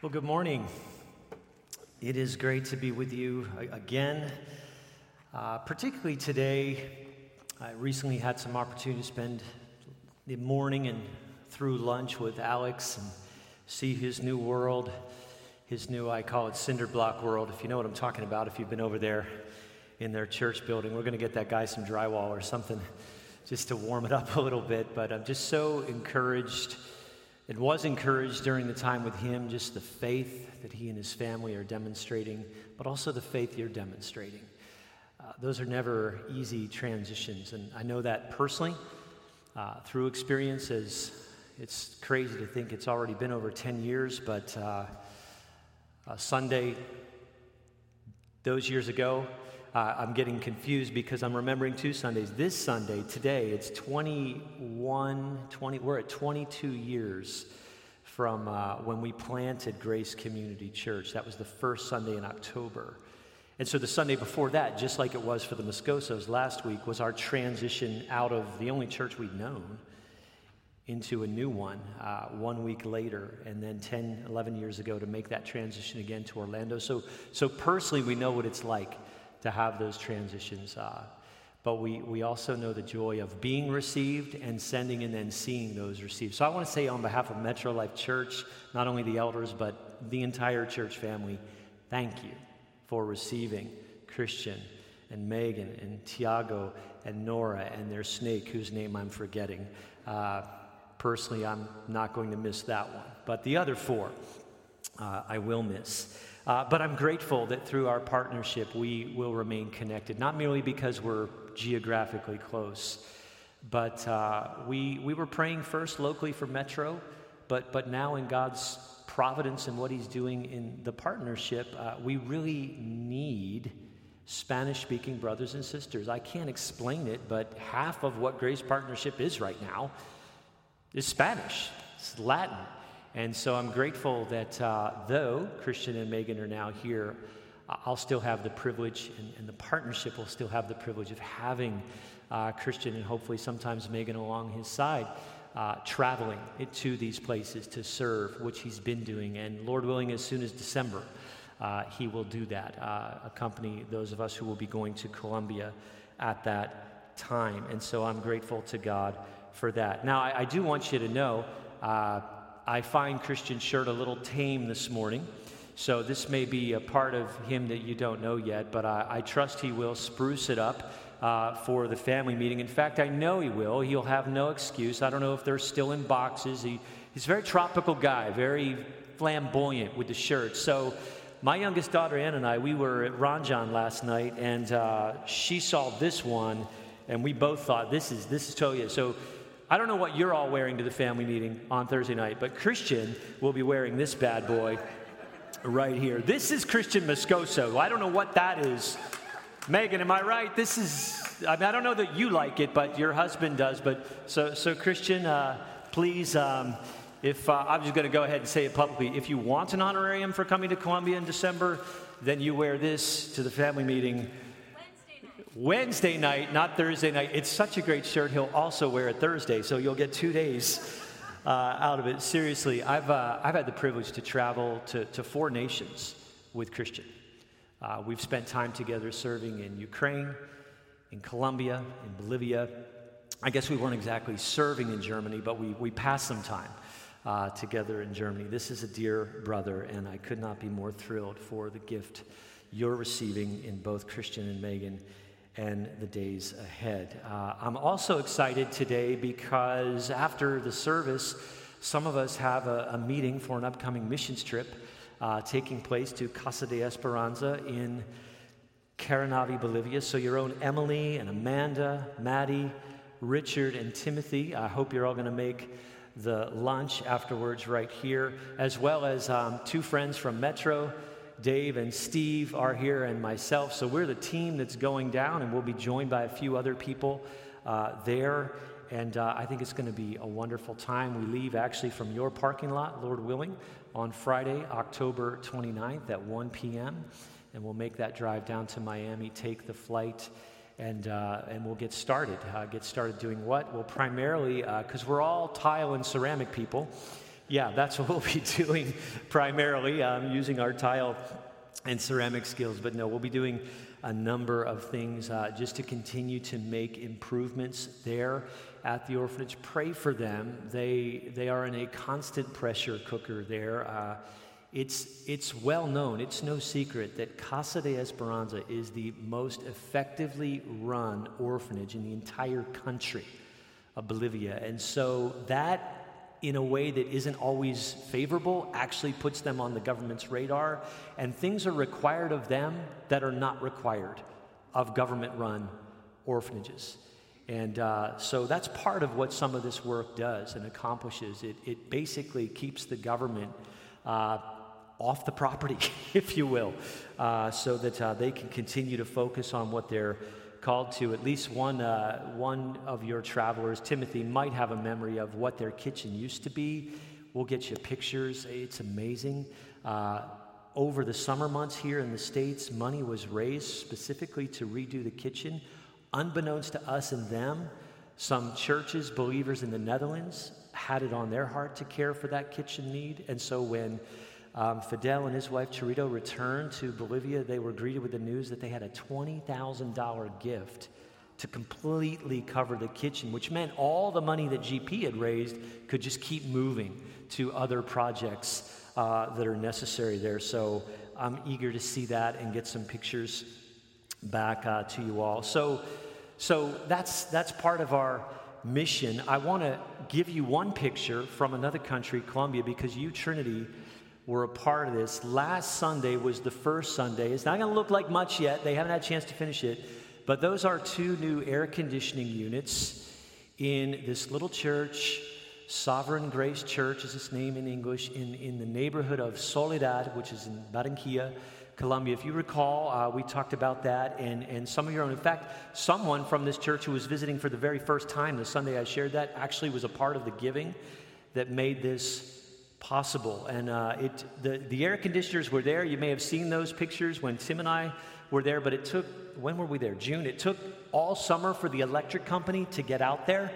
Well, good morning. It is great to be with you again, uh, particularly today. I recently had some opportunity to spend the morning and through lunch with Alex and see his new world, his new, I call it cinder block world, if you know what I'm talking about, if you've been over there in their church building. We're going to get that guy some drywall or something just to warm it up a little bit, but I'm just so encouraged it was encouraged during the time with him, just the faith that he and his family are demonstrating, but also the faith you're demonstrating. Uh, those are never easy transitions, and I know that personally uh, through experiences. It's crazy to think it's already been over 10 years, but uh, Sunday, those years ago, uh, I'm getting confused because I'm remembering two Sundays. This Sunday, today, it's 21, 20, we're at 22 years from uh, when we planted Grace Community Church. That was the first Sunday in October. And so the Sunday before that, just like it was for the Moscosos last week, was our transition out of the only church we'd known into a new one uh, one week later, and then 10, 11 years ago to make that transition again to Orlando. So, so personally, we know what it's like to have those transitions. Uh, but we, we also know the joy of being received and sending and then seeing those received. So I want to say on behalf of Metro Life Church, not only the elders, but the entire church family, thank you for receiving Christian and Megan and Tiago and Nora and their snake, whose name I'm forgetting. Uh, personally, I'm not going to miss that one. But the other four, uh, I will miss. Uh, but I'm grateful that through our partnership, we will remain connected, not merely because we're geographically close, but uh, we, we were praying first locally for Metro, but, but now in God's providence and what He's doing in the partnership, uh, we really need Spanish speaking brothers and sisters. I can't explain it, but half of what Grace Partnership is right now is Spanish, it's Latin. And so I'm grateful that uh, though Christian and Megan are now here, I'll still have the privilege, and, and the partnership will still have the privilege of having uh, Christian and hopefully sometimes Megan along his side. Uh, traveling to these places to serve, which he's been doing. And Lord willing, as soon as December, uh, he will do that, uh, accompany those of us who will be going to Colombia at that time. And so I'm grateful to God for that. Now, I, I do want you to know uh, I find Christian shirt a little tame this morning. So this may be a part of him that you don't know yet, but I, I trust he will spruce it up uh, for the family meeting. In fact, I know he will. He'll have no excuse. I don't know if they're still in boxes. He, he's a very tropical guy, very flamboyant with the shirt. So my youngest daughter Ann and I, we were at Ron Jon last night, and uh, she saw this one, and we both thought this is this is totally So I don't know what you're all wearing to the family meeting on Thursday night, but Christian will be wearing this bad boy right here. This is Christian Moscoso. I don't know what that is. Megan, am I right? This is, I, mean, I don't know that you like it, but your husband does. But so, so Christian, uh, please, um, if uh, I'm just going to go ahead and say it publicly, if you want an honorarium for coming to Colombia in December, then you wear this to the family meeting Wednesday night, not Thursday night. It's such a great shirt. He'll also wear it Thursday, so you'll get two days uh, out of it. Seriously, I've, uh, I've had the privilege to travel to, to four nations with Christian. Uh, we've spent time together serving in Ukraine, in Colombia, in Bolivia. I guess we weren't exactly serving in Germany, but we, we passed some time uh, together in Germany. This is a dear brother, and I could not be more thrilled for the gift you're receiving in both Christian and Megan and the days ahead. Uh, I'm also excited today because after the service, some of us have a, a meeting for an upcoming missions trip uh, taking place to Casa de Esperanza in Caranavi, Bolivia. So, your own Emily and Amanda, Maddie, Richard, and Timothy, I hope you're all going to make the lunch afterwards right here, as well as um, two friends from Metro Dave and Steve are here, and myself. So we're the team that's going down, and we'll be joined by a few other people uh, there. And uh, I think it's going to be a wonderful time. We leave actually from your parking lot, Lord willing, on Friday, October 29th at 1 p.m. And we'll make that drive down to Miami, take the flight, and, uh, and we'll get started. Uh, get started doing what? Well, primarily, because uh, we're all tile and ceramic people, yeah, that's what we'll be doing primarily, um, using our tile and ceramic skills. But no, we'll be doing a number of things uh, just to continue to make improvements there at the orphanage. Pray for them. They, they are in a constant pressure cooker there. Uh, it's, it's well known, it's no secret that Casa de Esperanza is the most effectively run orphanage in the entire country of Bolivia. And so that in a way that isn't always favorable actually puts them on the government's radar, and things are required of them that are not required of government run orphanages. And uh, so that's part of what some of this work does and accomplishes. It, it basically keeps the government uh, off the property, if you will, uh, so that uh, they can continue to focus on what they're called to, at least one, uh, one of your travelers, Timothy, might have a memory of what their kitchen used to be. We'll get you pictures. It's amazing. Uh, over the summer months here in the States, money was raised specifically to redo the kitchen. Unbeknownst to us and them, some churches, believers in the Netherlands, had it on their heart to care for that kitchen need. And so when um, Fidel and his wife Charito returned to Bolivia. They were greeted with the news that they had a $20,000 gift to completely cover the kitchen, which meant all the money that GP had raised could just keep moving to other projects uh, that are necessary there. So I'm eager to see that and get some pictures back uh, to you all. So, so that's, that's part of our mission. I want to give you one picture from another country, Colombia, because you, Trinity, were a part of this. Last Sunday was the first Sunday. It's not going to look like much yet. They haven't had a chance to finish it. But those are two new air conditioning units in this little church. Sovereign Grace Church is its name in English, in, in the neighborhood of Soledad, which is in Barranquilla, Colombia. If you recall, uh, we talked about that, and, and some of your own. In fact, someone from this church who was visiting for the very first time the Sunday I shared that actually was a part of the giving that made this possible. And uh, it, the, the air conditioners were there. You may have seen those pictures when Tim and I were there, but it took, when were we there? June. It took all summer for the electric company to get out there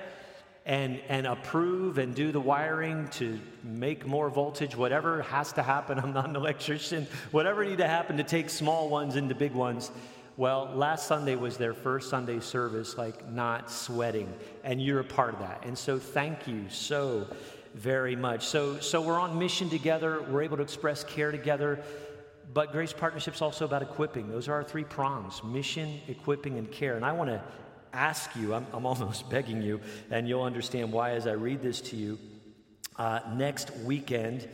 and, and approve and do the wiring to make more voltage, whatever has to happen. I'm not an electrician. Whatever need to happen to take small ones into big ones. Well, last Sunday was their first Sunday service, like not sweating, and you're a part of that. And so, thank you so very much. So, so we're on mission together. We're able to express care together. But Grace Partnership's also about equipping. Those are our three prongs mission, equipping, and care. And I want to ask you, I'm, I'm, almost begging you, and you'll understand why as I read this to you. Uh, next weekend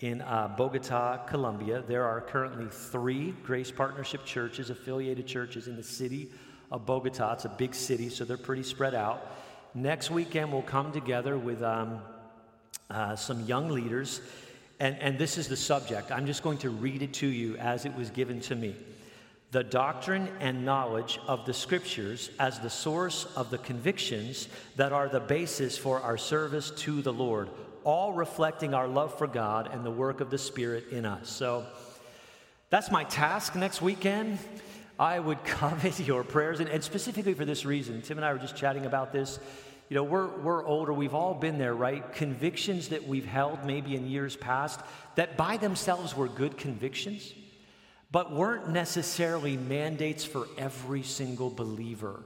in uh, Bogota, Colombia, there are currently three Grace Partnership churches, affiliated churches in the city of Bogota. It's a big city, so they're pretty spread out. Next weekend, we'll come together with. Um, uh, some young leaders, and, and this is the subject. I'm just going to read it to you as it was given to me. The doctrine and knowledge of the scriptures as the source of the convictions that are the basis for our service to the Lord, all reflecting our love for God and the work of the Spirit in us. So that's my task next weekend. I would covet your prayers, and, and specifically for this reason. Tim and I were just chatting about this you know, we're, we're older, we've all been there, right? Convictions that we've held maybe in years past that by themselves were good convictions, but weren't necessarily mandates for every single believer.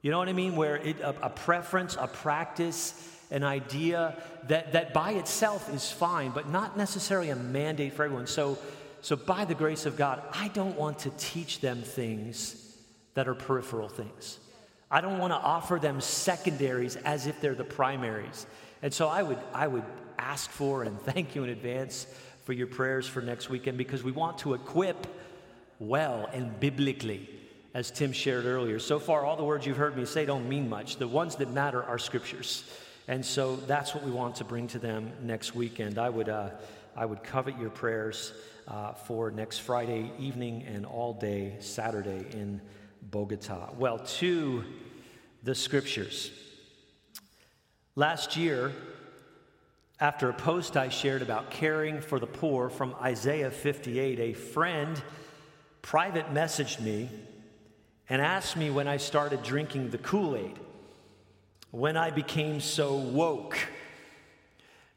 You know what I mean? Where it, a, a preference, a practice, an idea that, that by itself is fine, but not necessarily a mandate for everyone. So, so, by the grace of God, I don't want to teach them things that are peripheral things. I don't want to offer them secondaries as if they're the primaries. And so I would, I would ask for and thank you in advance for your prayers for next weekend because we want to equip well and biblically, as Tim shared earlier. So far, all the words you've heard me say don't mean much. The ones that matter are scriptures. And so that's what we want to bring to them next weekend. I would, uh, I would covet your prayers uh, for next Friday evening and all day Saturday in Bogota? Well, to the scriptures. Last year, after a post I shared about caring for the poor from Isaiah 58, a friend private messaged me and asked me when I started drinking the Kool Aid, when I became so woke.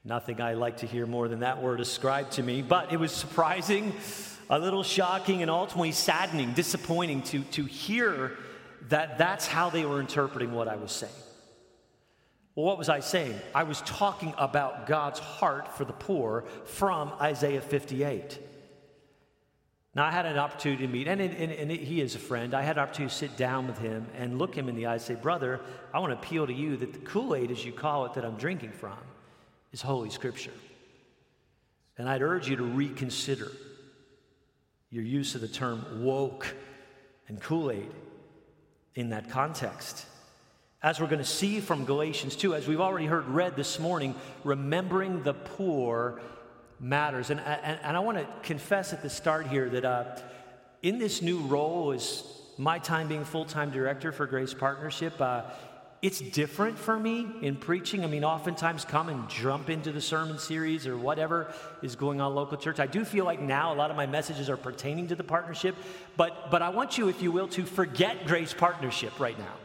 Nothing I like to hear more than that word ascribed to me, but it was surprising, a little shocking, and ultimately saddening, disappointing to, to hear that that's how they were interpreting what I was saying. Well, what was I saying? I was talking about God's heart for the poor from Isaiah 58. Now, I had an opportunity to meet, and, and, and he is a friend. I had an opportunity to sit down with him and look him in the eye and say, Brother, I want to appeal to you that the Kool Aid, as you call it, that I'm drinking from, is Holy Scripture. And I'd urge you to reconsider your use of the term woke and Kool Aid in that context. As we're going to see from Galatians 2, as we've already heard read this morning, remembering the poor matters. And, and, and I want to confess at the start here that uh, in this new role, as my time being full time director for Grace Partnership, uh, it's different for me in preaching. I mean, oftentimes come and jump into the sermon series or whatever is going on local church. I do feel like now a lot of my messages are pertaining to the partnership, but but I want you, if you will, to forget Grace Partnership right now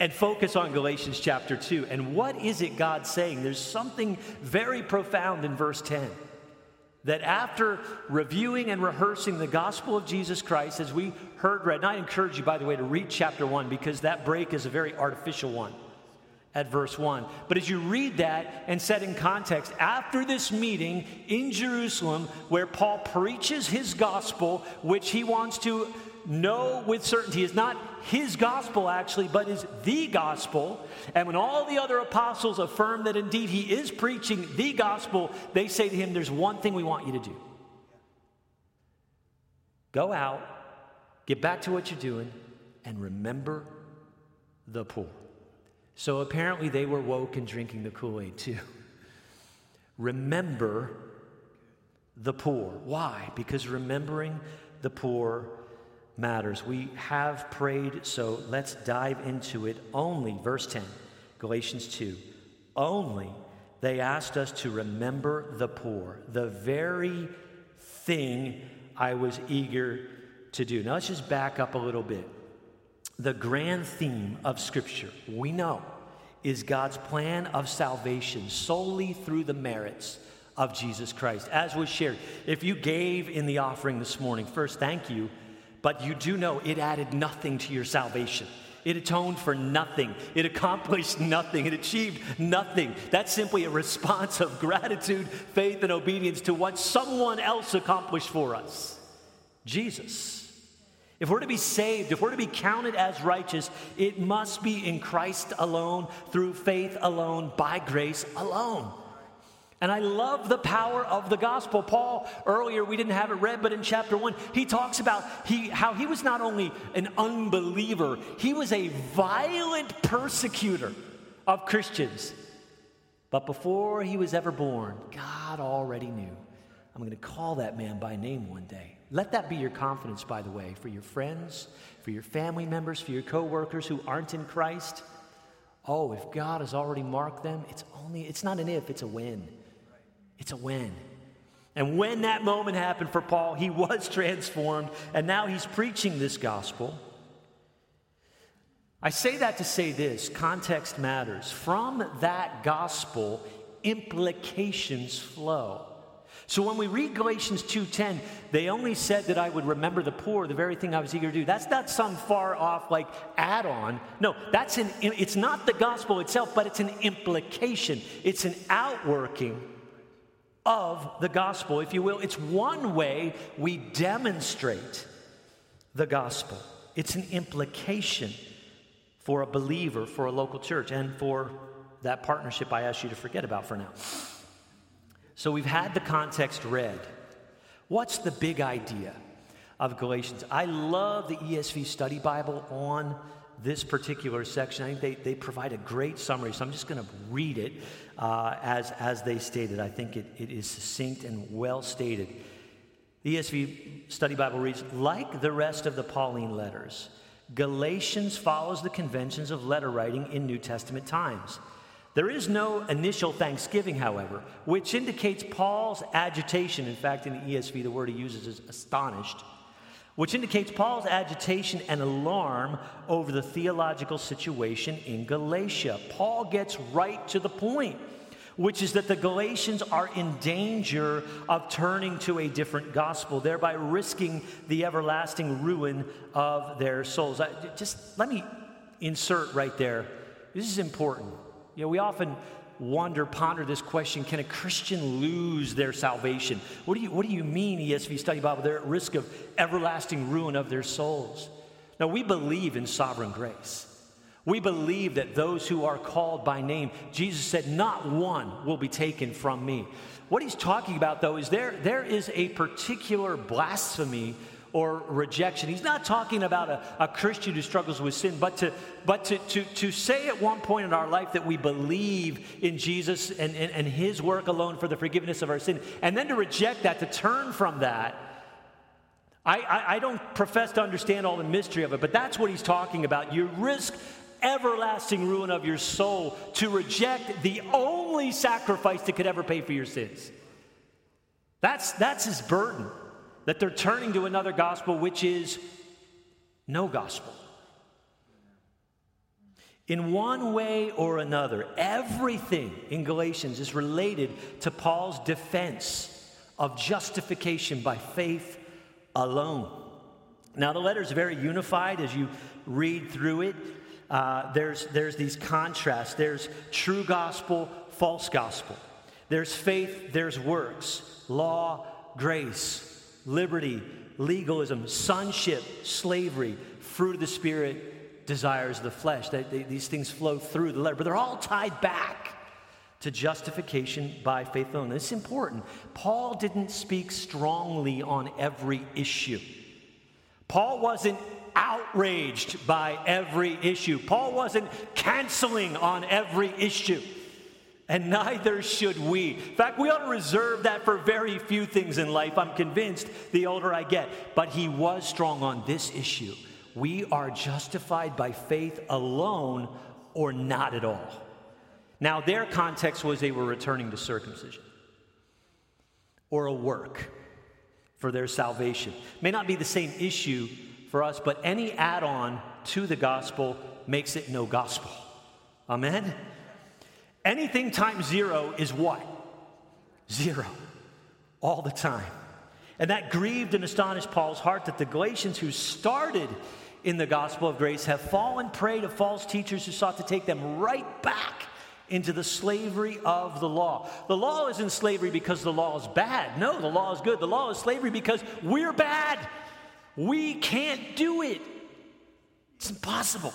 and focus on Galatians chapter 2. And what is it God saying? There's something very profound in verse 10 that after reviewing and rehearsing the gospel of Jesus Christ, as we heard read, and I encourage you, by the way, to read chapter one because that break is a very artificial one at verse 1. But as you read that and set in context, after this meeting in Jerusalem where Paul preaches his gospel, which he wants to know with certainty is not his gospel actually, but is the gospel. And when all the other apostles affirm that indeed he is preaching the gospel, they say to him, There's one thing we want you to do go out, get back to what you're doing, and remember the poor. So apparently they were woke and drinking the Kool Aid too. Remember the poor. Why? Because remembering the poor matters. We have prayed, so let's dive into it. Only, verse 10, Galatians 2, only they asked us to remember the poor, the very thing I was eager to do. Now let's just back up a little bit. The grand theme of Scripture, we know, is God's plan of salvation solely through the merits of Jesus Christ. As was shared, if you gave in the offering this morning, first, thank you but you do know it added nothing to your salvation. It atoned for nothing. It accomplished nothing. It achieved nothing. That's simply a response of gratitude, faith, and obedience to what someone else accomplished for us Jesus. If we're to be saved, if we're to be counted as righteous, it must be in Christ alone, through faith alone, by grace alone. And I love the power of the gospel. Paul, earlier, we didn't have it read, but in chapter one, he talks about he, how he was not only an unbeliever, he was a violent persecutor of Christians. But before he was ever born, God already knew. I'm going to call that man by name one day. Let that be your confidence, by the way, for your friends, for your family members, for your coworkers who aren't in Christ. Oh, if God has already marked them, it's only it's not an if, it's a when. It's a win. And when that moment happened for Paul, he was transformed, and now he's preaching this gospel. I say that to say this context matters. From that gospel, implications flow. So when we read Galatians 2:10, they only said that I would remember the poor, the very thing I was eager to do. That's not some far off like add-on. No, that's an it's not the gospel itself, but it's an implication. It's an outworking of the gospel, if you will. It's one way we demonstrate the gospel, it's an implication for a believer, for a local church, and for that partnership I asked you to forget about for now. So we've had the context read. What's the big idea of Galatians? I love the ESV Study Bible on this particular section. I think they, they provide a great summary, so I'm just going to read it uh, as, as they stated. I think it, it is succinct and well stated. The ESV Study Bible reads Like the rest of the Pauline letters, Galatians follows the conventions of letter writing in New Testament times. There is no initial thanksgiving, however, which indicates Paul's agitation. In fact, in the ESV, the word he uses is astonished which indicates Paul's agitation and alarm over the theological situation in Galatia. Paul gets right to the point. Which is that the Galatians are in danger of turning to a different gospel, thereby risking the everlasting ruin of their souls. I, just let me insert right there. This is important. You know, we often wonder, ponder this question can a Christian lose their salvation? What do you, what do you mean, ESV Study Bible? They're at risk of everlasting ruin of their souls. Now, we believe in sovereign grace. We believe that those who are called by name, Jesus said, not one will be taken from me. What he's talking about, though, is there, there is a particular blasphemy or rejection. He's not talking about a, a Christian who struggles with sin, but, to, but to, to, to say at one point in our life that we believe in Jesus and, and, and his work alone for the forgiveness of our sin, and then to reject that, to turn from that. I, I, I don't profess to understand all the mystery of it, but that's what he's talking about. You risk everlasting ruin of your soul to reject the only sacrifice that could ever pay for your sins. That's, that's his burden that they're turning to another gospel, which is no gospel. In one way or another, everything in Galatians is related to Paul's defense of justification by faith alone. Now, the letter is very unified as you read through it. Uh, there's, there's these contrasts there's true gospel, false gospel. There's faith, there's works, law, grace liberty, legalism, sonship, slavery, fruit of the Spirit, desires of the flesh. They, they, these things flow through the letter, but they're all tied back to justification by faith alone. It's important. Paul didn't speak strongly on every issue. Paul wasn't outraged by every issue. Paul wasn't canceling on every issue and neither should we. In fact, we ought to reserve that for very few things in life, I'm convinced, the older I get. But he was strong on this issue. We are justified by faith alone or not at all. Now, their context was they were returning to circumcision or a work for their salvation. May not be the same issue for us, but any add on to the gospel makes it no gospel. Amen? Anything times zero is what? Zero. All the time. And that grieved and astonished Paul's heart that the Galatians who started in the gospel of grace have fallen prey to false teachers who sought to take them right back into the slavery of the law. The law isn't slavery because the law is bad. No, the law is good. The law is slavery because we're bad. We can't do it. It's impossible.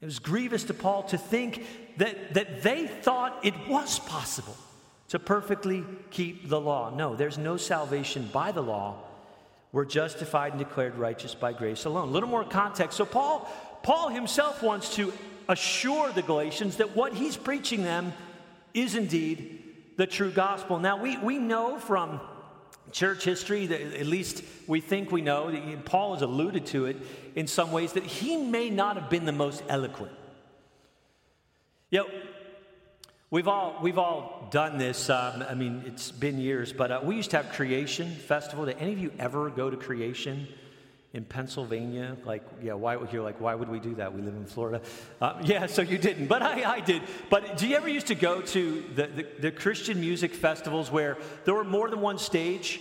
It was grievous to Paul to think that, that they thought it was possible to perfectly keep the law. No, there's no salvation by the law. We're justified and declared righteous by grace alone. A little more context. So Paul, Paul himself wants to assure the Galatians that what he's preaching them is indeed the true gospel. Now we, we know from church history, that at least we think we know, Paul has alluded to it in some ways, that he may not have been the most eloquent. Know, we've all, we've all done this. Um, I mean, it's been years, but uh, we used to have Creation Festival. Did any of you ever go to Creation? In Pennsylvania. Like, yeah, why you're like, why would we do that? We live in Florida. Uh, yeah, so you didn't, but I, I did. But do you ever used to go to the, the, the, Christian music festivals where there were more than one stage?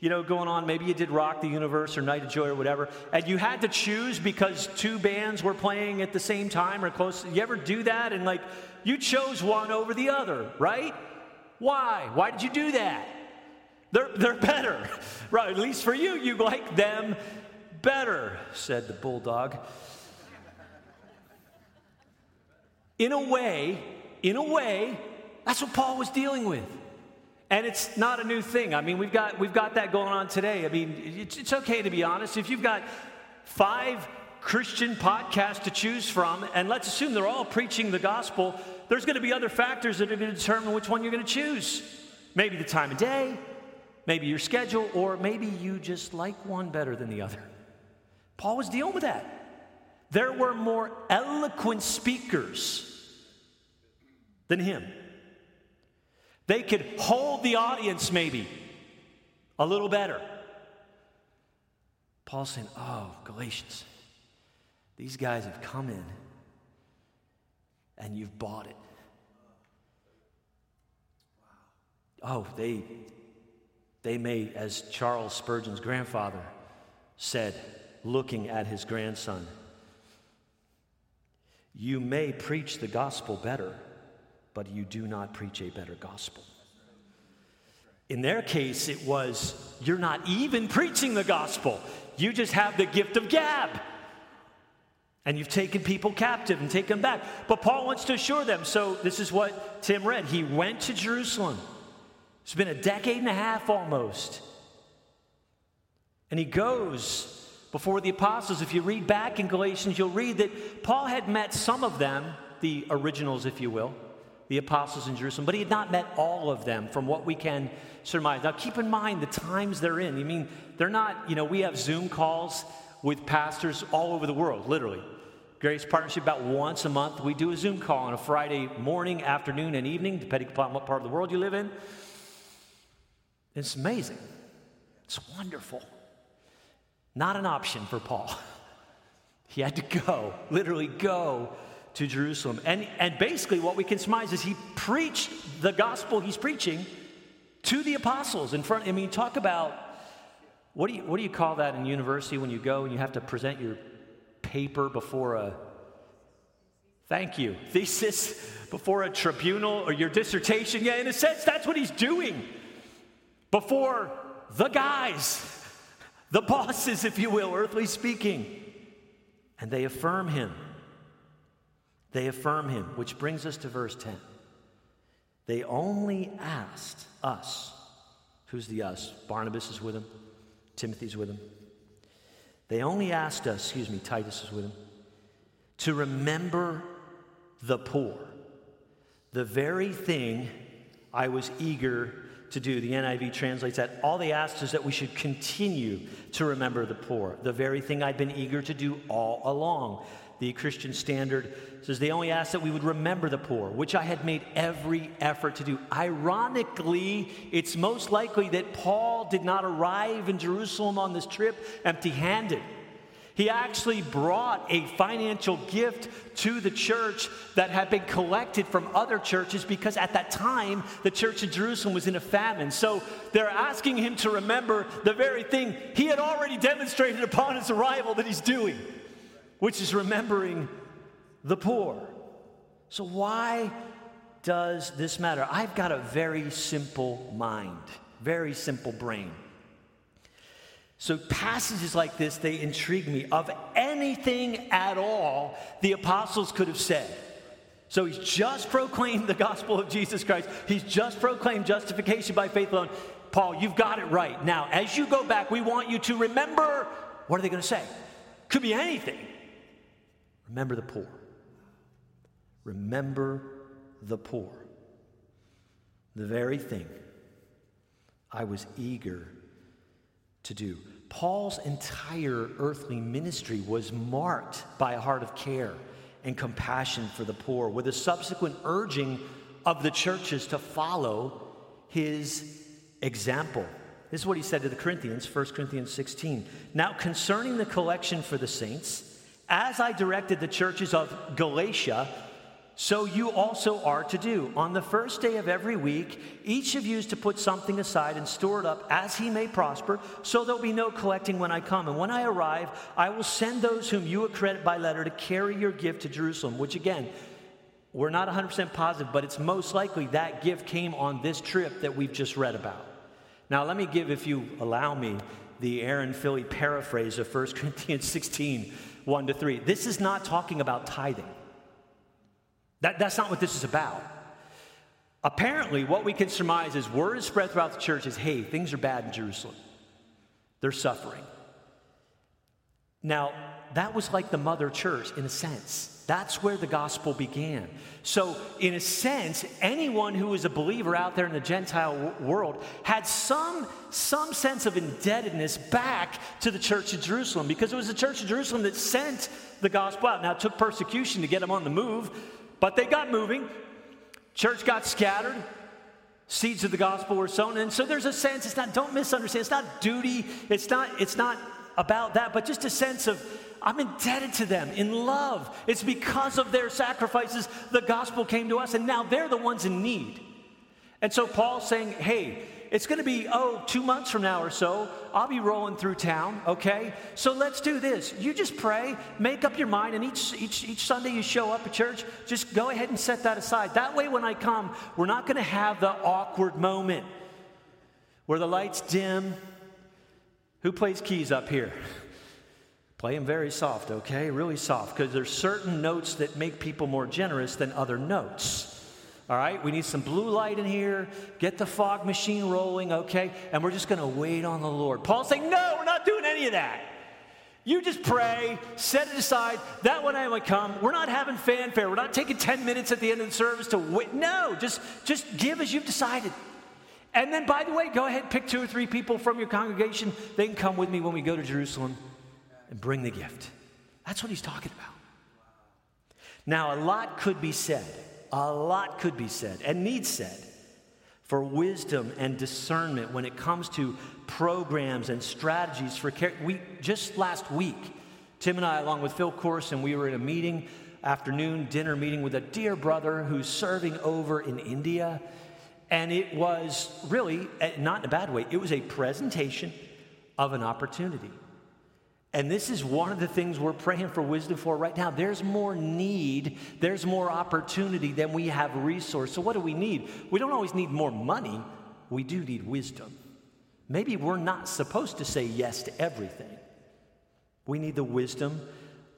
You know, going on, maybe you did Rock the Universe or Night of Joy or whatever, and you had to choose because two bands were playing at the same time or close. You ever do that? And like, you chose one over the other, right? Why? Why did you do that? They're, they're better, right? At least for you, you like them better, said the bulldog. In a way, in a way, that's what Paul was dealing with. And it's not a new thing. I mean, we've got, we've got that going on today. I mean, it's, it's okay to be honest. If you've got five Christian podcasts to choose from, and let's assume they're all preaching the gospel, there's going to be other factors that are going to determine which one you're going to choose. Maybe the time of day, maybe your schedule, or maybe you just like one better than the other. Paul was dealing with that. There were more eloquent speakers than him. They could hold the audience maybe a little better. Paul's saying, Oh, Galatians, these guys have come in and you've bought it. oh, they, they may, as Charles Spurgeon's grandfather said, looking at his grandson, you may preach the gospel better, but you do not preach a better gospel. In their case, it was, you're not even preaching the gospel. You just have the gift of gab. And you've taken people captive and taken them back. But Paul wants to assure them. So, this is what Tim read. He went to Jerusalem. It's been a decade and a half almost. And he goes before the apostles. If you read back in Galatians, you'll read that Paul had met some of them, the originals, if you will, the apostles in Jerusalem, but he had not met all of them from what we can surmise. Now, keep in mind the times they're in. I mean, they're not, you know, we have Zoom calls with pastors all over the world, literally. Grace Partnership, about once a month, we do a Zoom call on a Friday morning, afternoon, and evening, depending upon what part of the world you live in. It's amazing. It's wonderful. Not an option for Paul. He had to go, literally go to Jerusalem. And, and basically, what we can surmise is he preached the gospel he's preaching to the apostles in front. I mean, talk about what do you, what do you call that in university when you go and you have to present your paper before a thank you thesis before a tribunal or your dissertation? Yeah, in a sense, that's what he's doing before the guys, the bosses, if you will, earthly speaking. And they affirm him. They affirm him, which brings us to verse 10. They only asked us. Who's the us? Barnabas is with him, Timothy's with him. They only asked us, excuse me, Titus is with him, to remember the poor, the very thing I was eager to do. The NIV translates that. All they asked is that we should continue to remember the poor, the very thing I'd been eager to do all along. The Christian Standard says they only asked that we would remember the poor, which I had made every effort to do. Ironically, it's most likely that Paul did not arrive in Jerusalem on this trip empty handed. He actually brought a financial gift to the church that had been collected from other churches because at that time the church in Jerusalem was in a famine. So they're asking him to remember the very thing he had already demonstrated upon his arrival that he's doing, which is remembering the poor. So, why does this matter? I've got a very simple mind, very simple brain. So, passages like this, they intrigue me. Of anything at all the apostles could have said. So, he's just proclaimed the gospel of Jesus Christ, he's just proclaimed justification by faith alone. Paul, you've got it right. Now, as you go back, we want you to remember what are they going to say? Could be anything. Remember the poor. Remember the poor. The very thing I was eager to do. Paul's entire earthly ministry was marked by a heart of care and compassion for the poor, with a subsequent urging of the churches to follow his example. This is what he said to the Corinthians, 1 Corinthians 16. Now, concerning the collection for the saints, as I directed the churches of Galatia, so you also are to do. On the first day of every week, each of you is to put something aside and store it up as he may prosper, so there'll be no collecting when I come. And when I arrive, I will send those whom you accredit by letter to carry your gift to Jerusalem, which again, we're not 100% positive, but it's most likely that gift came on this trip that we've just read about. Now, let me give, if you allow me, the Aaron Philly paraphrase of 1 Corinthians 16 1 to 3. This is not talking about tithing. That, that's not what this is about. Apparently, what we can surmise is word is spread throughout the church is hey, things are bad in Jerusalem. They're suffering. Now, that was like the mother church in a sense. That's where the gospel began. So, in a sense, anyone who was a believer out there in the Gentile world had some, some sense of indebtedness back to the church of Jerusalem because it was the church of Jerusalem that sent the gospel out. Now, it took persecution to get them on the move, but they got moving. Church got scattered. Seeds of the gospel were sown. And so there's a sense, it's not, don't misunderstand, it's not duty, it's not, it's not about that, but just a sense of I'm indebted to them in love. It's because of their sacrifices the gospel came to us, and now they're the ones in need. And so Paul's saying, hey, it's going to be, oh, two months from now or so, I'll be rolling through town, okay? So let's do this. You just pray, make up your mind, and each, each, each Sunday you show up at church, just go ahead and set that aside. That way, when I come, we're not going to have the awkward moment where the lights dim. Who plays keys up here? Play them very soft, okay? Really soft, because there's certain notes that make people more generous than other notes. All right, we need some blue light in here. Get the fog machine rolling, okay? And we're just going to wait on the Lord. Paul's saying, No, we're not doing any of that. You just pray, set it aside. That when I would come, we're not having fanfare. We're not taking 10 minutes at the end of the service to wait. No, just, just give as you've decided. And then, by the way, go ahead, pick two or three people from your congregation. They can come with me when we go to Jerusalem and bring the gift. That's what he's talking about. Now, a lot could be said a lot could be said and needs said for wisdom and discernment when it comes to programs and strategies for care. We just last week, Tim and I, along with Phil Corson, we were in a meeting, afternoon dinner meeting with a dear brother who's serving over in India. And it was really, eh, not in a bad way, it was a presentation of an opportunity. And this is one of the things we're praying for wisdom for right now. There's more need, there's more opportunity than we have resource. So, what do we need? We don't always need more money, we do need wisdom. Maybe we're not supposed to say yes to everything. We need the wisdom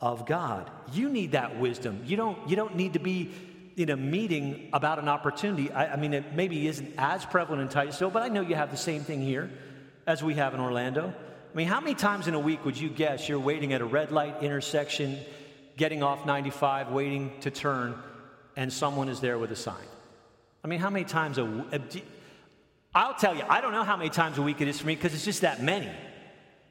of God. You need that wisdom. You don't, you don't need to be in a meeting about an opportunity. I, I mean, it maybe isn't as prevalent in Titusville, but I know you have the same thing here as we have in Orlando. I mean, how many times in a week would you guess you're waiting at a red light intersection, getting off 95, waiting to turn, and someone is there with a sign? I mean, how many times a week? I'll tell you, I don't know how many times a week it is for me because it's just that many.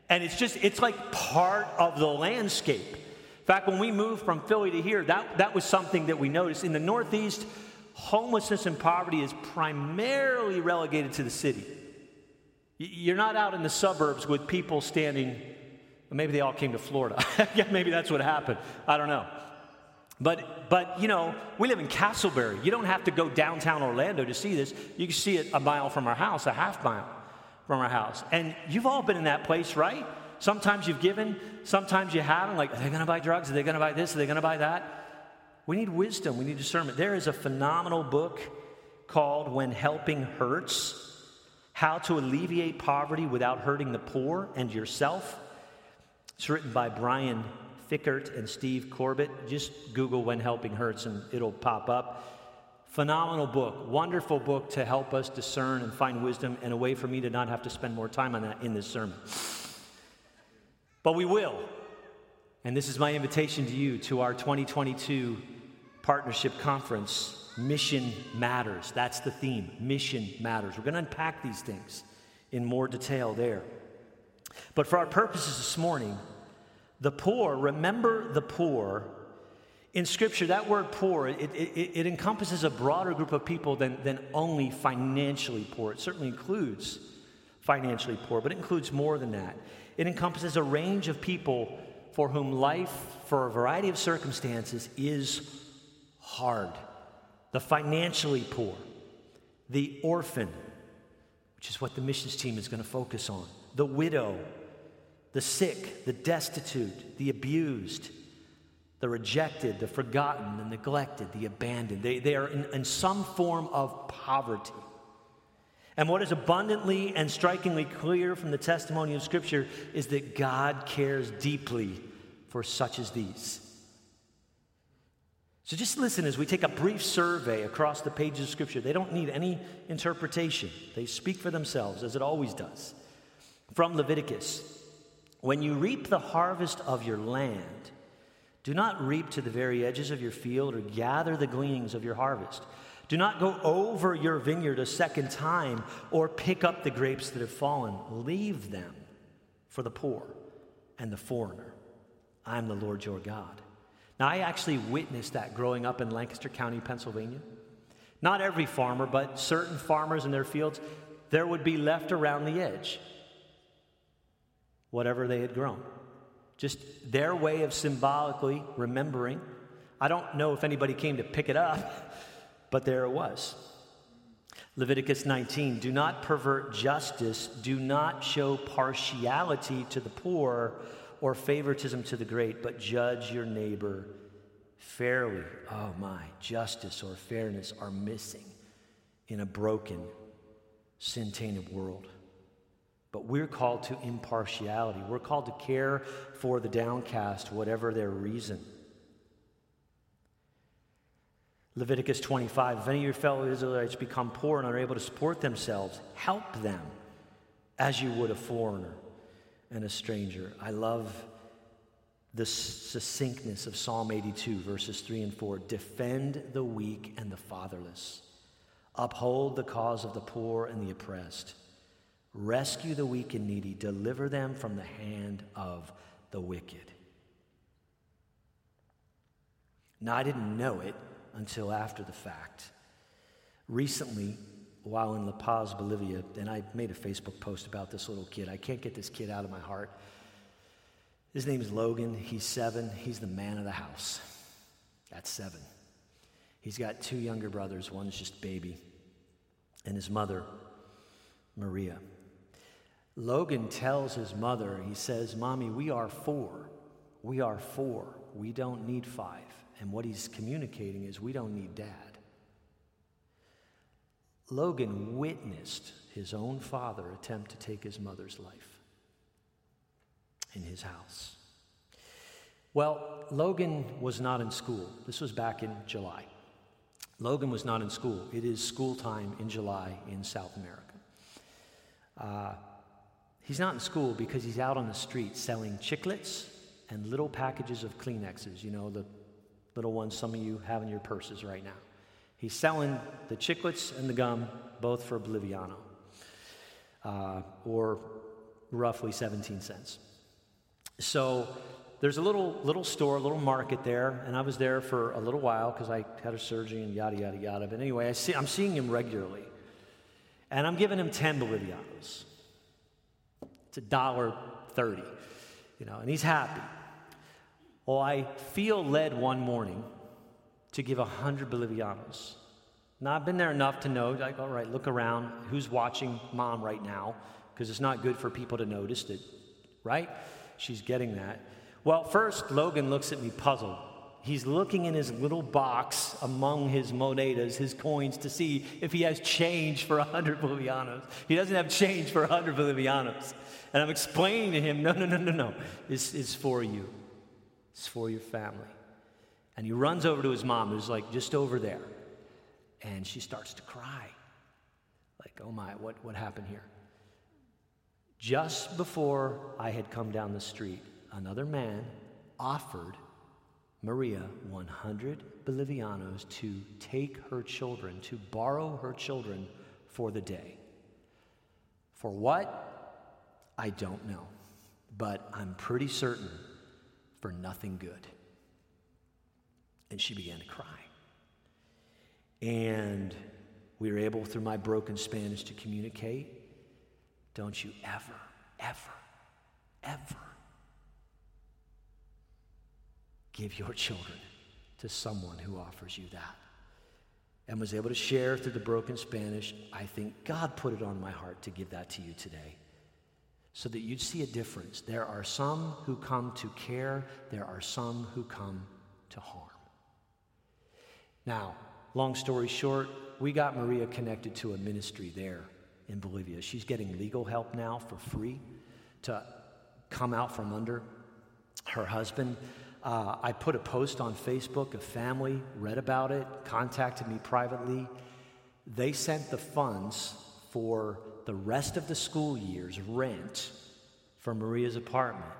And it's just, it's like part of the landscape. In fact, when we moved from Philly to here, that, that was something that we noticed. In the Northeast, homelessness and poverty is primarily relegated to the city. You're not out in the suburbs with people standing, maybe they all came to Florida. yeah, maybe that's what happened. I don't know. But, but, you know, we live in Casselberry. You don't have to go downtown Orlando to see this. You can see it a mile from our house, a half mile from our house. And you've all been in that place, right? Sometimes you've given, sometimes you haven't. Like, are they going to buy drugs? Are they going to buy this? Are they going to buy that? We need wisdom. We need discernment. There is a phenomenal book called When Helping Hurts how to Alleviate Poverty Without Hurting the Poor and Yourself. It's written by Brian Fikkert and Steve Corbett. Just Google When Helping Hurts and it'll pop up. Phenomenal book, wonderful book to help us discern and find wisdom and a way for me to not have to spend more time on that in this sermon. But we will. And this is my invitation to you to our 2022 partnership conference Mission matters. That's the theme. Mission matters. We're going to unpack these things in more detail there. But for our purposes this morning, the poor, remember the poor. In Scripture, that word poor, it, it, it, encompasses a broader group of people than, than only financially poor. It certainly includes financially poor, but it includes more than that. It encompasses a range of people for whom life, for a variety of circumstances, is hard the financially poor, the orphan, which is what the missions team is going to focus on, the widow, the sick, the destitute, the abused, the rejected, the forgotten, the neglected, the abandoned. They, they are in, in some form of poverty. And what is abundantly and strikingly clear from the testimony of Scripture is that God cares deeply for such as these. So just listen as we take a brief survey across the pages of Scripture. They don't need any interpretation, they speak for themselves, as it always does. From Leviticus When you reap the harvest of your land, do not reap to the very edges of your field or gather the gleanings of your harvest. Do not go over your vineyard a second time or pick up the grapes that have fallen. Leave them for the poor and the foreigner. I am the Lord your God. Now, I actually witnessed that growing up in Lancaster County, Pennsylvania. Not every farmer, but certain farmers in their fields, there would be left around the edge whatever they had grown. Just their way of symbolically remembering. I don't know if anybody came to pick it up, but there it was. Leviticus 19 Do not pervert justice, do not show partiality to the poor or favoritism to the great, but judge your neighbor fairly. Oh my, justice or fairness are missing in a broken, sin tainted world. But we're called to impartiality. We're called to care for the downcast, whatever their reason. Leviticus 25 If any of your fellow Israelites become poor and are able to support themselves, help them as you would a foreigner and a stranger. I love the succinctness of Psalm 82, verses 3 and 4. Defend the weak and the fatherless, uphold the cause of the poor and the oppressed, rescue the weak and needy, deliver them from the hand of the wicked. Now, I didn't know it until after the fact. Recently, while in La Paz, Bolivia, and I made a Facebook post about this little kid. I can't get this kid out of my heart. His name is Logan. He's seven. He's the man of the house. That's seven. He's got two younger brothers. One's just baby, and his mother, Maria. Logan tells his mother, he says, Mommy, we are four. We are four. We don't need five. And what he's communicating is we don't need dad. Logan witnessed his own father attempt to take his mother's life in his house. Well, Logan was not in school. This was back in July. Logan was not in school. It is school time in July in South America. Uh, he's not in school because he's out on the street selling chiclets and little packages of Kleenexes, you know, the little ones some of you have in your purses right now. He's selling the chiclets and the gum, both for Boliviano, uh, or roughly 17 cents. So there's a little little store, a little market there, and I was there for a little while because I had a surgery and yada yada yada. But anyway, I see, I'm seeing him regularly, and I'm giving him 10 Bolivianos. It's a dollar thirty, you know, and he's happy. Well, I feel led one morning to give a hundred Bolivianos. Now, I've been there enough to know, like, all right, look around. Who's watching mom right now? Because it's not good for people to notice that, right? She's getting that. Well, first, Logan looks at me puzzled. He's looking in his little box among his monedas, his coins, to see if he has change for a 100 bolivianos. He doesn't have change for a 100 bolivianos. And I'm explaining to him, no, no, no, no, no. This it's for you. It's for your family. And he runs over to his mom, who's like just over there. And she starts to cry. Like, oh my, what, what happened here? Just before I had come down the street, another man offered Maria 100 Bolivianos to take her children, to borrow her children for the day. For what? I don't know. But I'm pretty certain for nothing good. And she began to cry. And we were able, through my broken Spanish, to communicate. Don't you ever, ever, ever give your children to someone who offers you that. And was able to share through the broken Spanish. I think God put it on my heart to give that to you today so that you'd see a difference. There are some who come to care, there are some who come to harm. Now, long story short, we got Maria connected to a ministry there in Bolivia. She's getting legal help now for free to come out from under her husband. Uh, I put a post on Facebook. A family read about it, contacted me privately. They sent the funds for the rest of the school year's rent for Maria's apartment.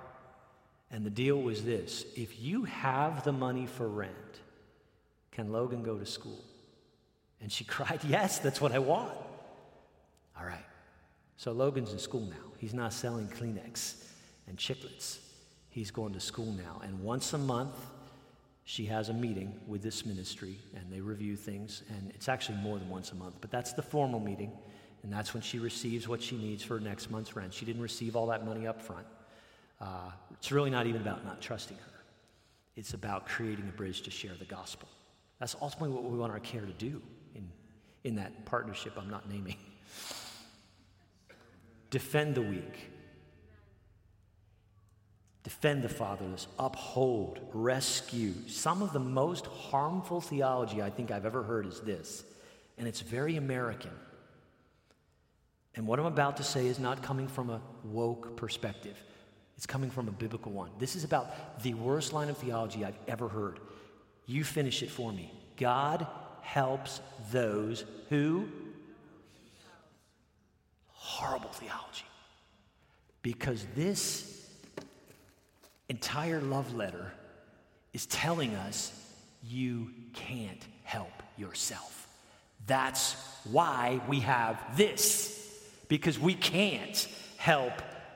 And the deal was this if you have the money for rent, can Logan go to school? And she cried, Yes, that's what I want. All right. So Logan's in school now. He's not selling Kleenex and chiclets. He's going to school now. And once a month, she has a meeting with this ministry and they review things. And it's actually more than once a month, but that's the formal meeting. And that's when she receives what she needs for next month's rent. She didn't receive all that money up front. Uh, it's really not even about not trusting her, it's about creating a bridge to share the gospel. That's ultimately what we want our care to do in, in that partnership I'm not naming. Defend the weak. Defend the fatherless, uphold, rescue. Some of the most harmful theology I think I've ever heard is this, and it's very American. And what I'm about to say is not coming from a woke perspective, it's coming from a biblical one. This is about the worst line of theology I've ever heard. You finish it for me. God helps those who. Horrible theology. Because this entire love letter is telling us you can't help yourself. That's why we have this because we can't help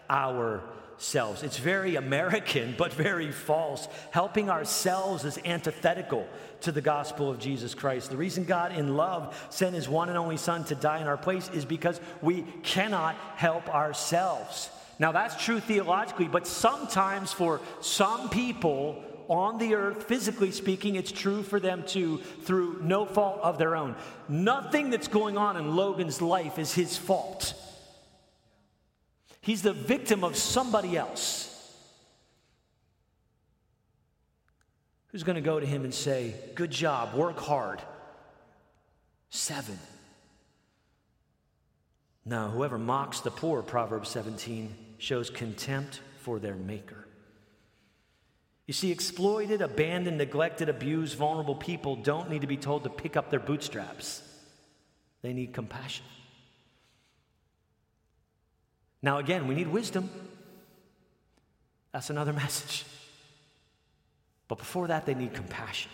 ourselves. It's very American, but very false. Helping ourselves is antithetical to the gospel of Jesus Christ. The reason God, in love, sent his one and only Son to die in our place is because we cannot help ourselves. Now, that's true theologically, but sometimes for some people, on the earth, physically speaking, it's true for them too, through no fault of their own. Nothing that's going on in Logan's life is his fault. He's the victim of somebody else. Who's going to go to him and say, Good job, work hard? Seven. Now, whoever mocks the poor, Proverbs 17, shows contempt for their maker. You see, exploited, abandoned, neglected, abused, vulnerable people don't need to be told to pick up their bootstraps. They need compassion. Now, again, we need wisdom. That's another message. But before that, they need compassion.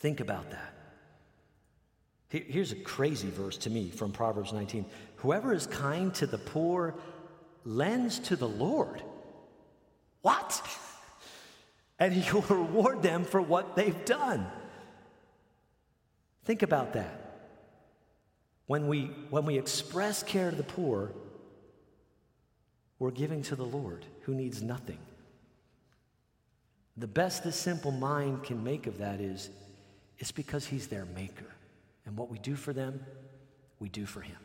Think about that. Here's a crazy verse to me from Proverbs 19 Whoever is kind to the poor lends to the Lord. What? And he will reward them for what they've done. Think about that. When we, when we express care to the poor, we're giving to the Lord who needs nothing. The best the simple mind can make of that is it's because He's their maker. And what we do for them, we do for Him.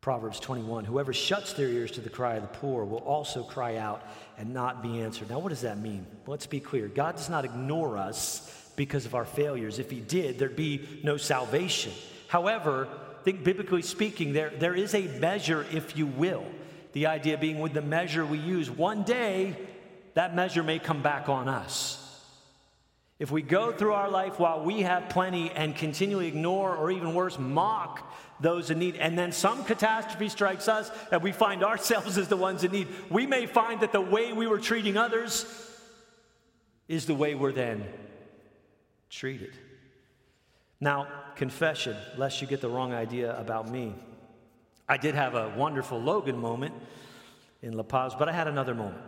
Proverbs 21 Whoever shuts their ears to the cry of the poor will also cry out and not be answered. Now, what does that mean? Let's be clear God does not ignore us because of our failures. If he did, there'd be no salvation. However, I think biblically speaking, there, there is a measure, if you will. The idea being with the measure we use, one day that measure may come back on us. If we go through our life while we have plenty and continually ignore or even worse, mock those in need, and then some catastrophe strikes us and we find ourselves as the ones in need, we may find that the way we were treating others is the way we're then treated. Now, confession, lest you get the wrong idea about me. I did have a wonderful Logan moment in La Paz, but I had another moment.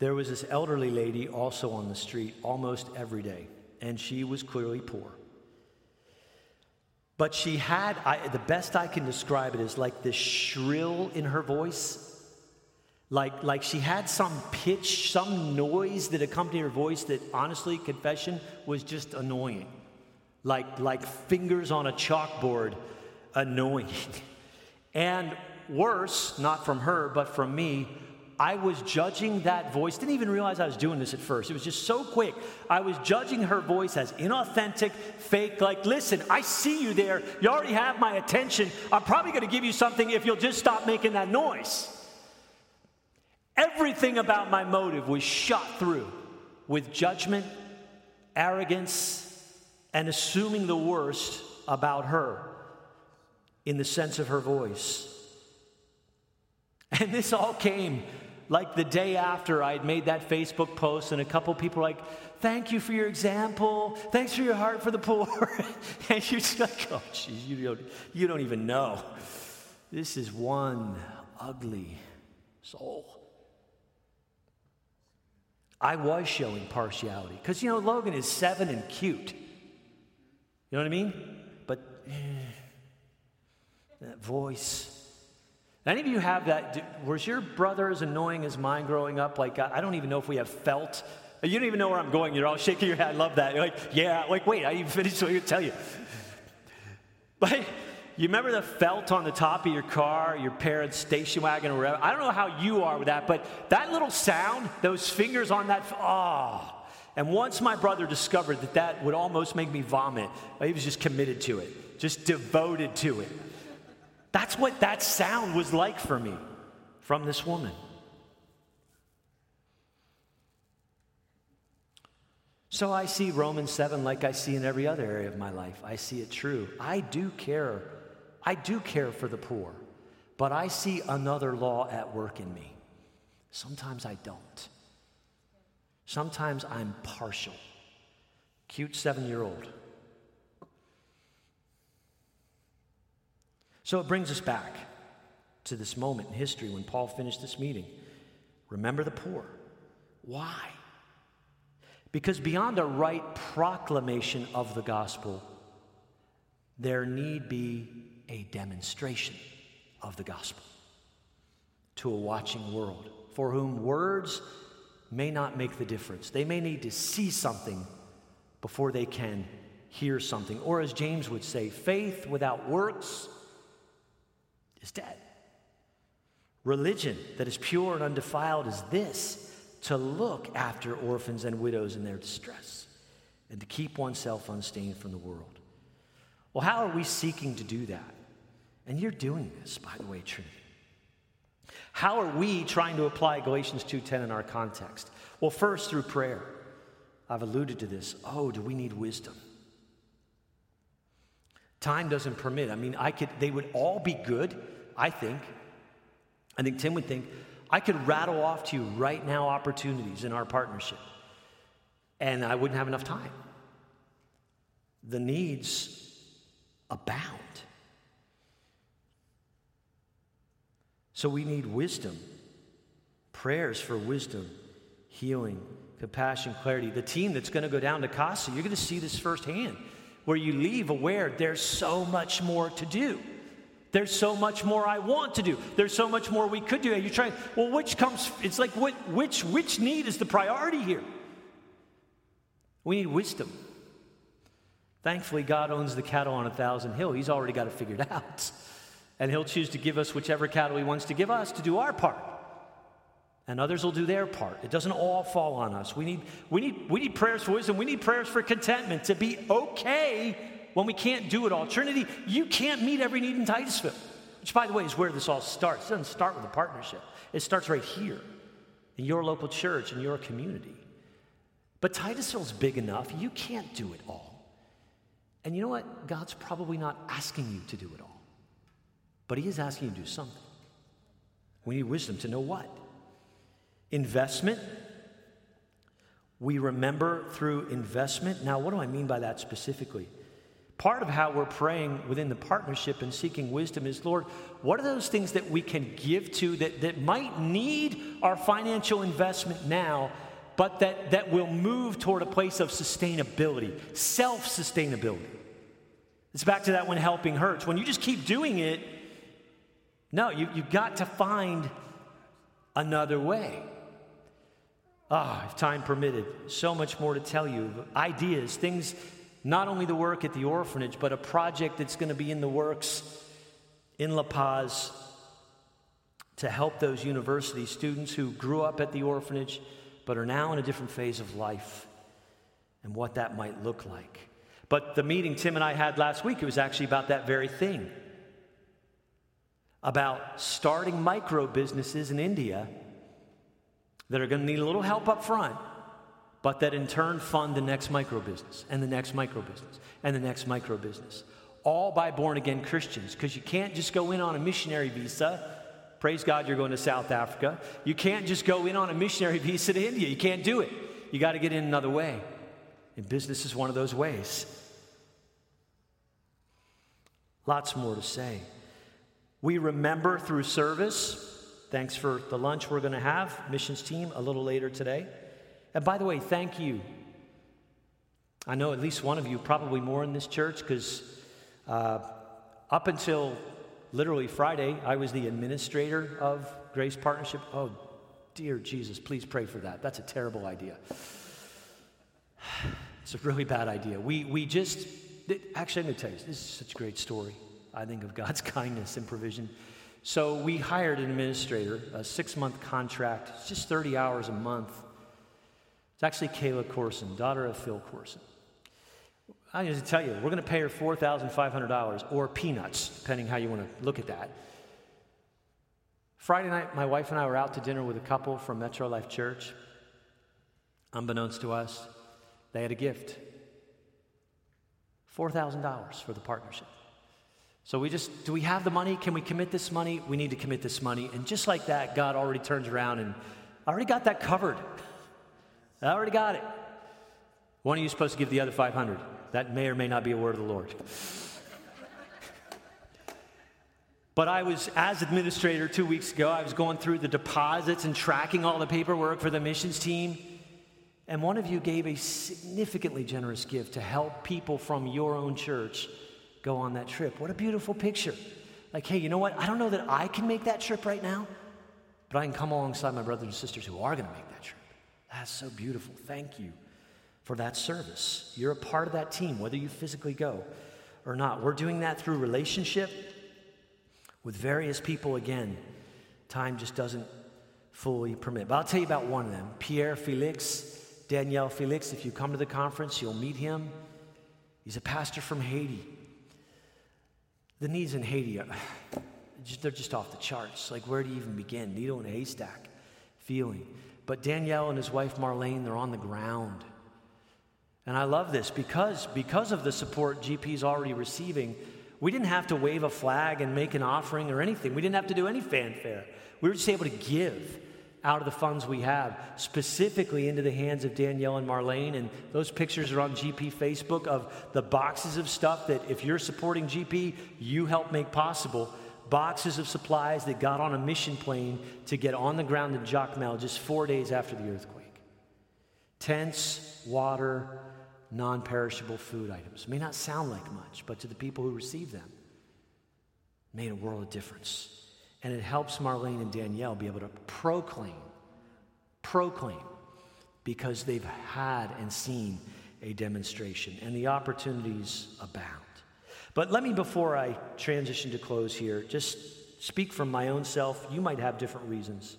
There was this elderly lady also on the street almost every day, and she was clearly poor. But she had, I, the best I can describe it is like this shrill in her voice like, like she had some pitch, some noise that accompanied her voice that honestly, confession, was just annoying. Like, like fingers on a chalkboard, annoying. And worse, not from her, but from me, I was judging that voice. Didn't even realize I was doing this at first. It was just so quick. I was judging her voice as inauthentic, fake. Like, listen, I see you there. You already have my attention. I'm probably going to give you something if you'll just stop making that noise. Everything about my motive was shot through with judgment, arrogance, and assuming the worst about her in the sense of her voice. And this all came like the day after I had made that Facebook post, and a couple people were like, Thank you for your example. Thanks for your heart for the poor. and you're just like, Oh, geez, you don't, you don't even know. This is one ugly soul. I was showing partiality. Because, you know, Logan is seven and cute. You know what I mean? But eh, that voice. Any of you have that? Was your brother as annoying as mine growing up? Like, I don't even know if we have felt You don't even know where I'm going. You're all shaking your head. I love that. You're like, yeah, like, wait, I even finished I'm going to tell you. But you remember the felt on the top of your car, your parents' station wagon, or whatever? I don't know how you are with that, but that little sound, those fingers on that, oh. And once my brother discovered that that would almost make me vomit, uh, he was just committed to it, just devoted to it. That's what that sound was like for me from this woman. So I see Romans 7 like I see in every other area of my life. I see it true. I do care. I do care for the poor, but I see another law at work in me. Sometimes I don't. Sometimes I'm partial. Cute seven year old. So it brings us back to this moment in history when Paul finished this meeting. Remember the poor. Why? Because beyond a right proclamation of the gospel, there need be a demonstration of the gospel to a watching world for whom words may not make the difference. They may need to see something before they can hear something. Or, as James would say, faith without works is dead. Religion that is pure and undefiled is this to look after orphans and widows in their distress and to keep oneself unstained from the world. Well, how are we seeking to do that? And you're doing this, by the way, Trinity. How are we trying to apply Galatians 2:10 in our context? Well, first through prayer. I've alluded to this. Oh, do we need wisdom? Time doesn't permit. I mean, I could they would all be good, I think. I think Tim would think I could rattle off to you right now opportunities in our partnership, and I wouldn't have enough time. The needs abound. So we need wisdom, prayers for wisdom, healing, compassion, clarity. The team that's going to go down to Casa, you're going to see this firsthand, where you leave aware there's so much more to do. There's so much more I want to do. There's so much more we could do. And you're trying, well, which comes, it's like, what, which, which need is the priority here? We need wisdom. Thankfully, God owns the cattle on a thousand hill. He's already got it figured out. And He'll choose to give us whichever cattle He wants to give us to do our part. And others will do their part. It doesn't all fall on us. We need, we need, we need prayers for wisdom. We need prayers for contentment to be okay when we can't do it all. Trinity, you can't meet every need in Titusville, which, by the way, is where this all starts. It doesn't start with a partnership, it starts right here in your local church, in your community. But Titusville's big enough, you can't do it all. And you know what? God's probably not asking you to do it all, but He is asking you to do something. We need wisdom to know what? Investment. We remember through investment. Now, what do I mean by that specifically? Part of how we're praying within the partnership and seeking wisdom is Lord, what are those things that we can give to that, that might need our financial investment now, but that, that will move toward a place of sustainability, self sustainability? It's back to that when helping hurts. When you just keep doing it, no, you, you've got to find another way. Ah, if time permitted, so much more to tell you. Ideas, things not only the work at the orphanage, but a project that's going to be in the works in La Paz to help those university students who grew up at the orphanage but are now in a different phase of life and what that might look like. But the meeting Tim and I had last week, it was actually about that very thing about starting micro businesses in India that are going to need a little help up front but that in turn fund the next micro business and the next micro business and the next micro business. All by born again Christians, because you can't just go in on a missionary visa. Praise God, you're going to South Africa. You can't just go in on a missionary visa to India. You can't do it. You got to get in another way. And business is one of those ways. Lots more to say. We remember through service. Thanks for the lunch we're going to have, missions team, a little later today. And by the way, thank you. I know at least one of you, probably more in this church, because uh, up until literally Friday, I was the administrator of Grace Partnership. Oh, dear Jesus, please pray for that. That's a terrible idea. It's a really bad idea. We, we just, actually, I'm going to tell you, this is such a great story, I think, of God's kindness and provision. So we hired an administrator, a six month contract, it's just 30 hours a month. It's actually Kayla Corson, daughter of Phil Corson. I need to tell you, we're going to pay her $4,500 or peanuts, depending how you want to look at that. Friday night, my wife and I were out to dinner with a couple from Metro Life Church. Unbeknownst to us, they had a gift $4,000 for the partnership. So we just, do we have the money? Can we commit this money? We need to commit this money. And just like that, God already turns around and I already got that covered. I already got it. One of you supposed to give the other 500. That may or may not be a word of the Lord. But I was, as administrator two weeks ago, I was going through the deposits and tracking all the paperwork for the missions team. And one of you gave a significantly generous gift to help people from your own church go on that trip. What a beautiful picture. Like, hey, you know what? I don't know that I can make that trip right now, but I can come alongside my brothers and sisters who are going to make that trip. That's so beautiful. Thank you for that service. You're a part of that team, whether you physically go or not. We're doing that through relationship with various people again. Time just doesn't fully permit. But I'll tell you about one of them Pierre Felix, Danielle Felix. If you come to the conference, you'll meet him. He's a pastor from Haiti. The needs in Haiti are they're just off the charts. Like, where do you even begin? Needle in a haystack feeling. But Danielle and his wife Marlene, they're on the ground. And I love this because, because of the support GP's already receiving, we didn't have to wave a flag and make an offering or anything. We didn't have to do any fanfare. We were just able to give out of the funds we have, specifically into the hands of Danielle and Marlene. And those pictures are on GP Facebook of the boxes of stuff that, if you're supporting GP, you help make possible. Boxes of supplies that got on a mission plane to get on the ground in Jacmel just four days after the earthquake. Tents, water, non perishable food items. May not sound like much, but to the people who receive them, made a world of difference. And it helps Marlene and Danielle be able to proclaim, proclaim, because they've had and seen a demonstration, and the opportunities abound. But let me, before I transition to close here, just speak from my own self. You might have different reasons.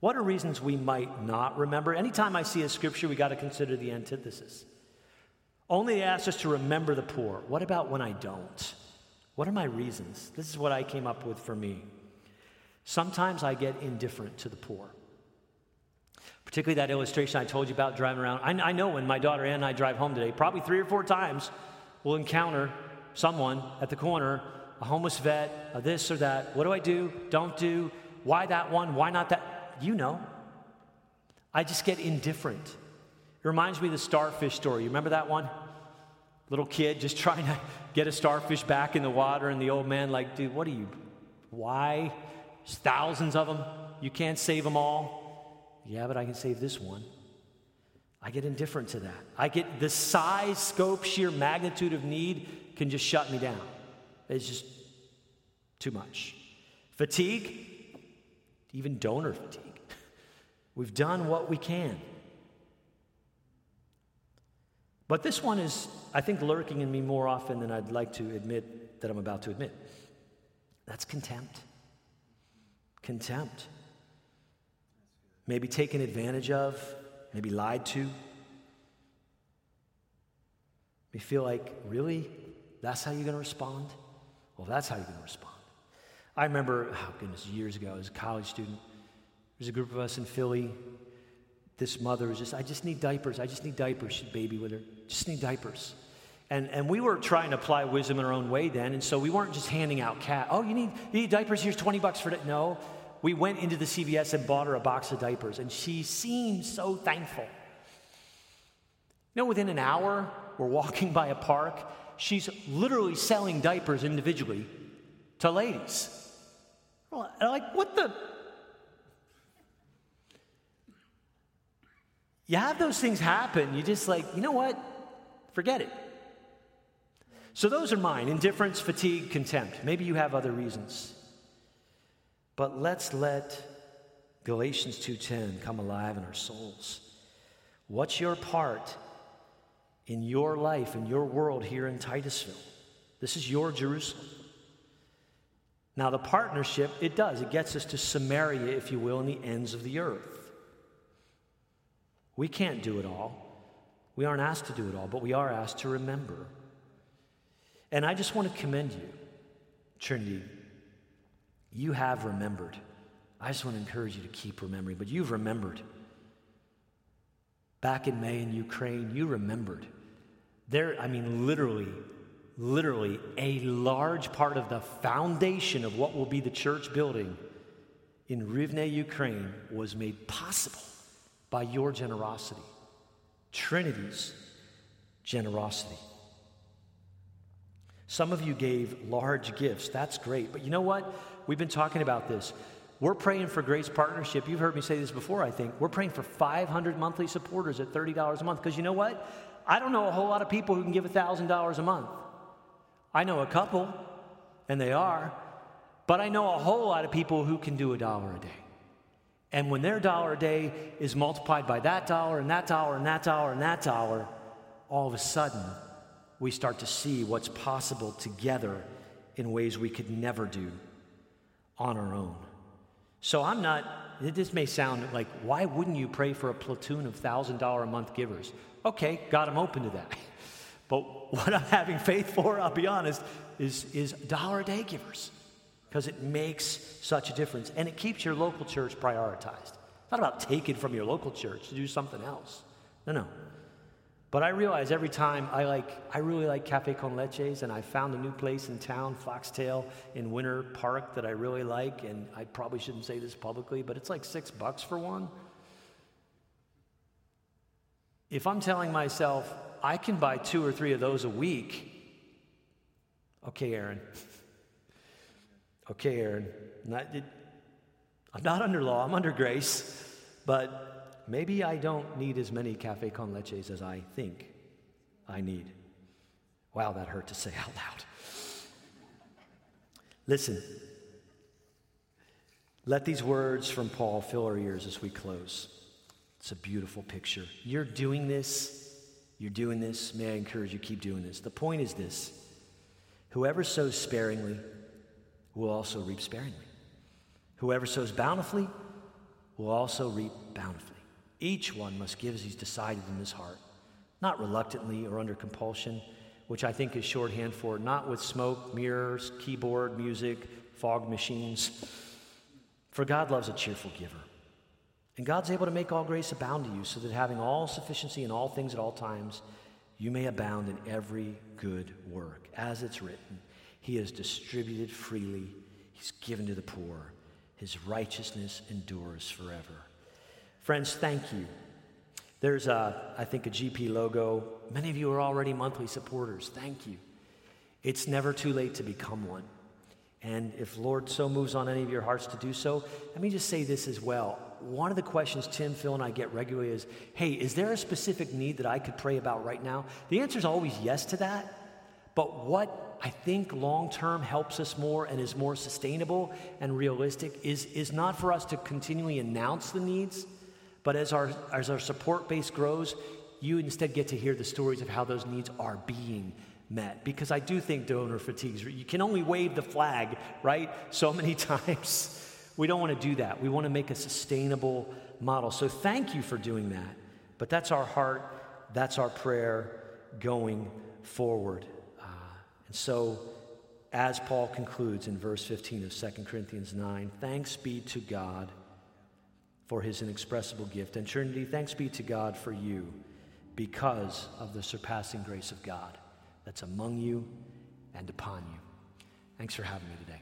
What are reasons we might not remember? Anytime I see a scripture, we got to consider the antithesis. Only ask us to remember the poor. What about when I don't? What are my reasons? This is what I came up with for me. Sometimes I get indifferent to the poor. Particularly that illustration I told you about driving around. I, I know when my daughter and I drive home today, probably three or four times, we'll encounter someone at the corner, a homeless vet, a this or that. What do I do? Don't do. Why that one? Why not that? You know. I just get indifferent. It reminds me of the starfish story. You remember that one? Little kid just trying to get a starfish back in the water, and the old man, like, dude, what are you? Why? There's thousands of them. You can't save them all. Yeah, but I can save this one. I get indifferent to that. I get the size, scope, sheer magnitude of need can just shut me down. It's just too much. Fatigue, even donor fatigue. We've done what we can. But this one is, I think, lurking in me more often than I'd like to admit that I'm about to admit. That's contempt. Contempt. Maybe taken advantage of, maybe lied to. We feel like, really? That's how you're going to respond? Well, that's how you're going to respond. I remember, oh goodness, years ago, as a college student, there was a group of us in Philly this mother was just, I just need diapers. I just need diapers. She'd baby with her. Just need diapers. And, and we were trying to apply wisdom in our own way then. And so we weren't just handing out cat. Oh, you need, you need diapers? Here's 20 bucks for it. No. We went into the CVS and bought her a box of diapers. And she seemed so thankful. You know, within an hour, we're walking by a park. She's literally selling diapers individually to ladies. Like, what the? you have those things happen, you just like, you know what? Forget it. So those are mine indifference, fatigue, contempt. Maybe you have other reasons. But let's let Galatians 2:10 come alive in our souls. What's your part in your life, in your world here in Titusville. This is your Jerusalem. Now, the partnership, it does. It gets us to Samaria, if you will, in the ends of the earth. We can't do it all. We aren't asked to do it all, but we are asked to remember. And I just want to commend you, Trinity. You have remembered. I just want to encourage you to keep remembering, but you've remembered. Back in May in Ukraine, you remembered. There, I mean, literally, literally, a large part of the foundation of what will be the church building in Rivne, Ukraine, was made possible by your generosity. Trinity's generosity. Some of you gave large gifts. That's great. But you know what? We've been talking about this. We're praying for Grace Partnership. You've heard me say this before, I think. We're praying for 500 monthly supporters at $30 a month. Because you know what? I don't know a whole lot of people who can give $1,000 a month. I know a couple, and they are. But I know a whole lot of people who can do a dollar a day. And when their dollar a day is multiplied by that dollar and that dollar and that dollar and that dollar, all of a sudden we start to see what's possible together in ways we could never do on our own. So I'm not, this may sound like, why wouldn't you pray for a platoon of $1,000 a month givers? Okay, God, I'm open to that. But what I'm having faith for, I'll be honest, is, is dollar a day givers because it makes such a difference and it keeps your local church prioritized. It's not about taking from your local church to do something else. No, no. But I realize every time I like, I really like Cafe con Leches, and I found a new place in town, Foxtail in Winter Park, that I really like. And I probably shouldn't say this publicly, but it's like six bucks for one. If I'm telling myself I can buy two or three of those a week, okay, Aaron. okay, Aaron. Not, it, I'm not under law, I'm under grace, but maybe I don't need as many cafe con leches as I think I need. Wow, that hurt to say out loud. Listen, let these words from Paul fill our ears as we close. It's a beautiful picture. You're doing this. You're doing this. May I encourage you, keep doing this. The point is this whoever sows sparingly will also reap sparingly. Whoever sows bountifully will also reap bountifully. Each one must give as he's decided in his heart, not reluctantly or under compulsion, which I think is shorthand for not with smoke, mirrors, keyboard, music, fog machines. For God loves a cheerful giver. And God's able to make all grace abound to you, so that having all sufficiency in all things at all times, you may abound in every good work. As it's written, He has distributed freely, He's given to the poor. His righteousness endures forever. Friends, thank you. There's, a, I think, a GP logo. Many of you are already monthly supporters. Thank you. It's never too late to become one. And if Lord so moves on any of your hearts to do so, let me just say this as well. One of the questions Tim, Phil, and I get regularly is hey, is there a specific need that I could pray about right now? The answer is always yes to that. But what I think long term helps us more and is more sustainable and realistic is, is not for us to continually announce the needs but as our, as our support base grows, you instead get to hear the stories of how those needs are being met. Because I do think donor fatigue, you can only wave the flag, right? So many times. We don't want to do that. We want to make a sustainable model. So thank you for doing that. But that's our heart, that's our prayer going forward. Uh, and so, as Paul concludes in verse 15 of 2 Corinthians 9, thanks be to God for his inexpressible gift. And Trinity, thanks be to God for you because of the surpassing grace of God that's among you and upon you. Thanks for having me today.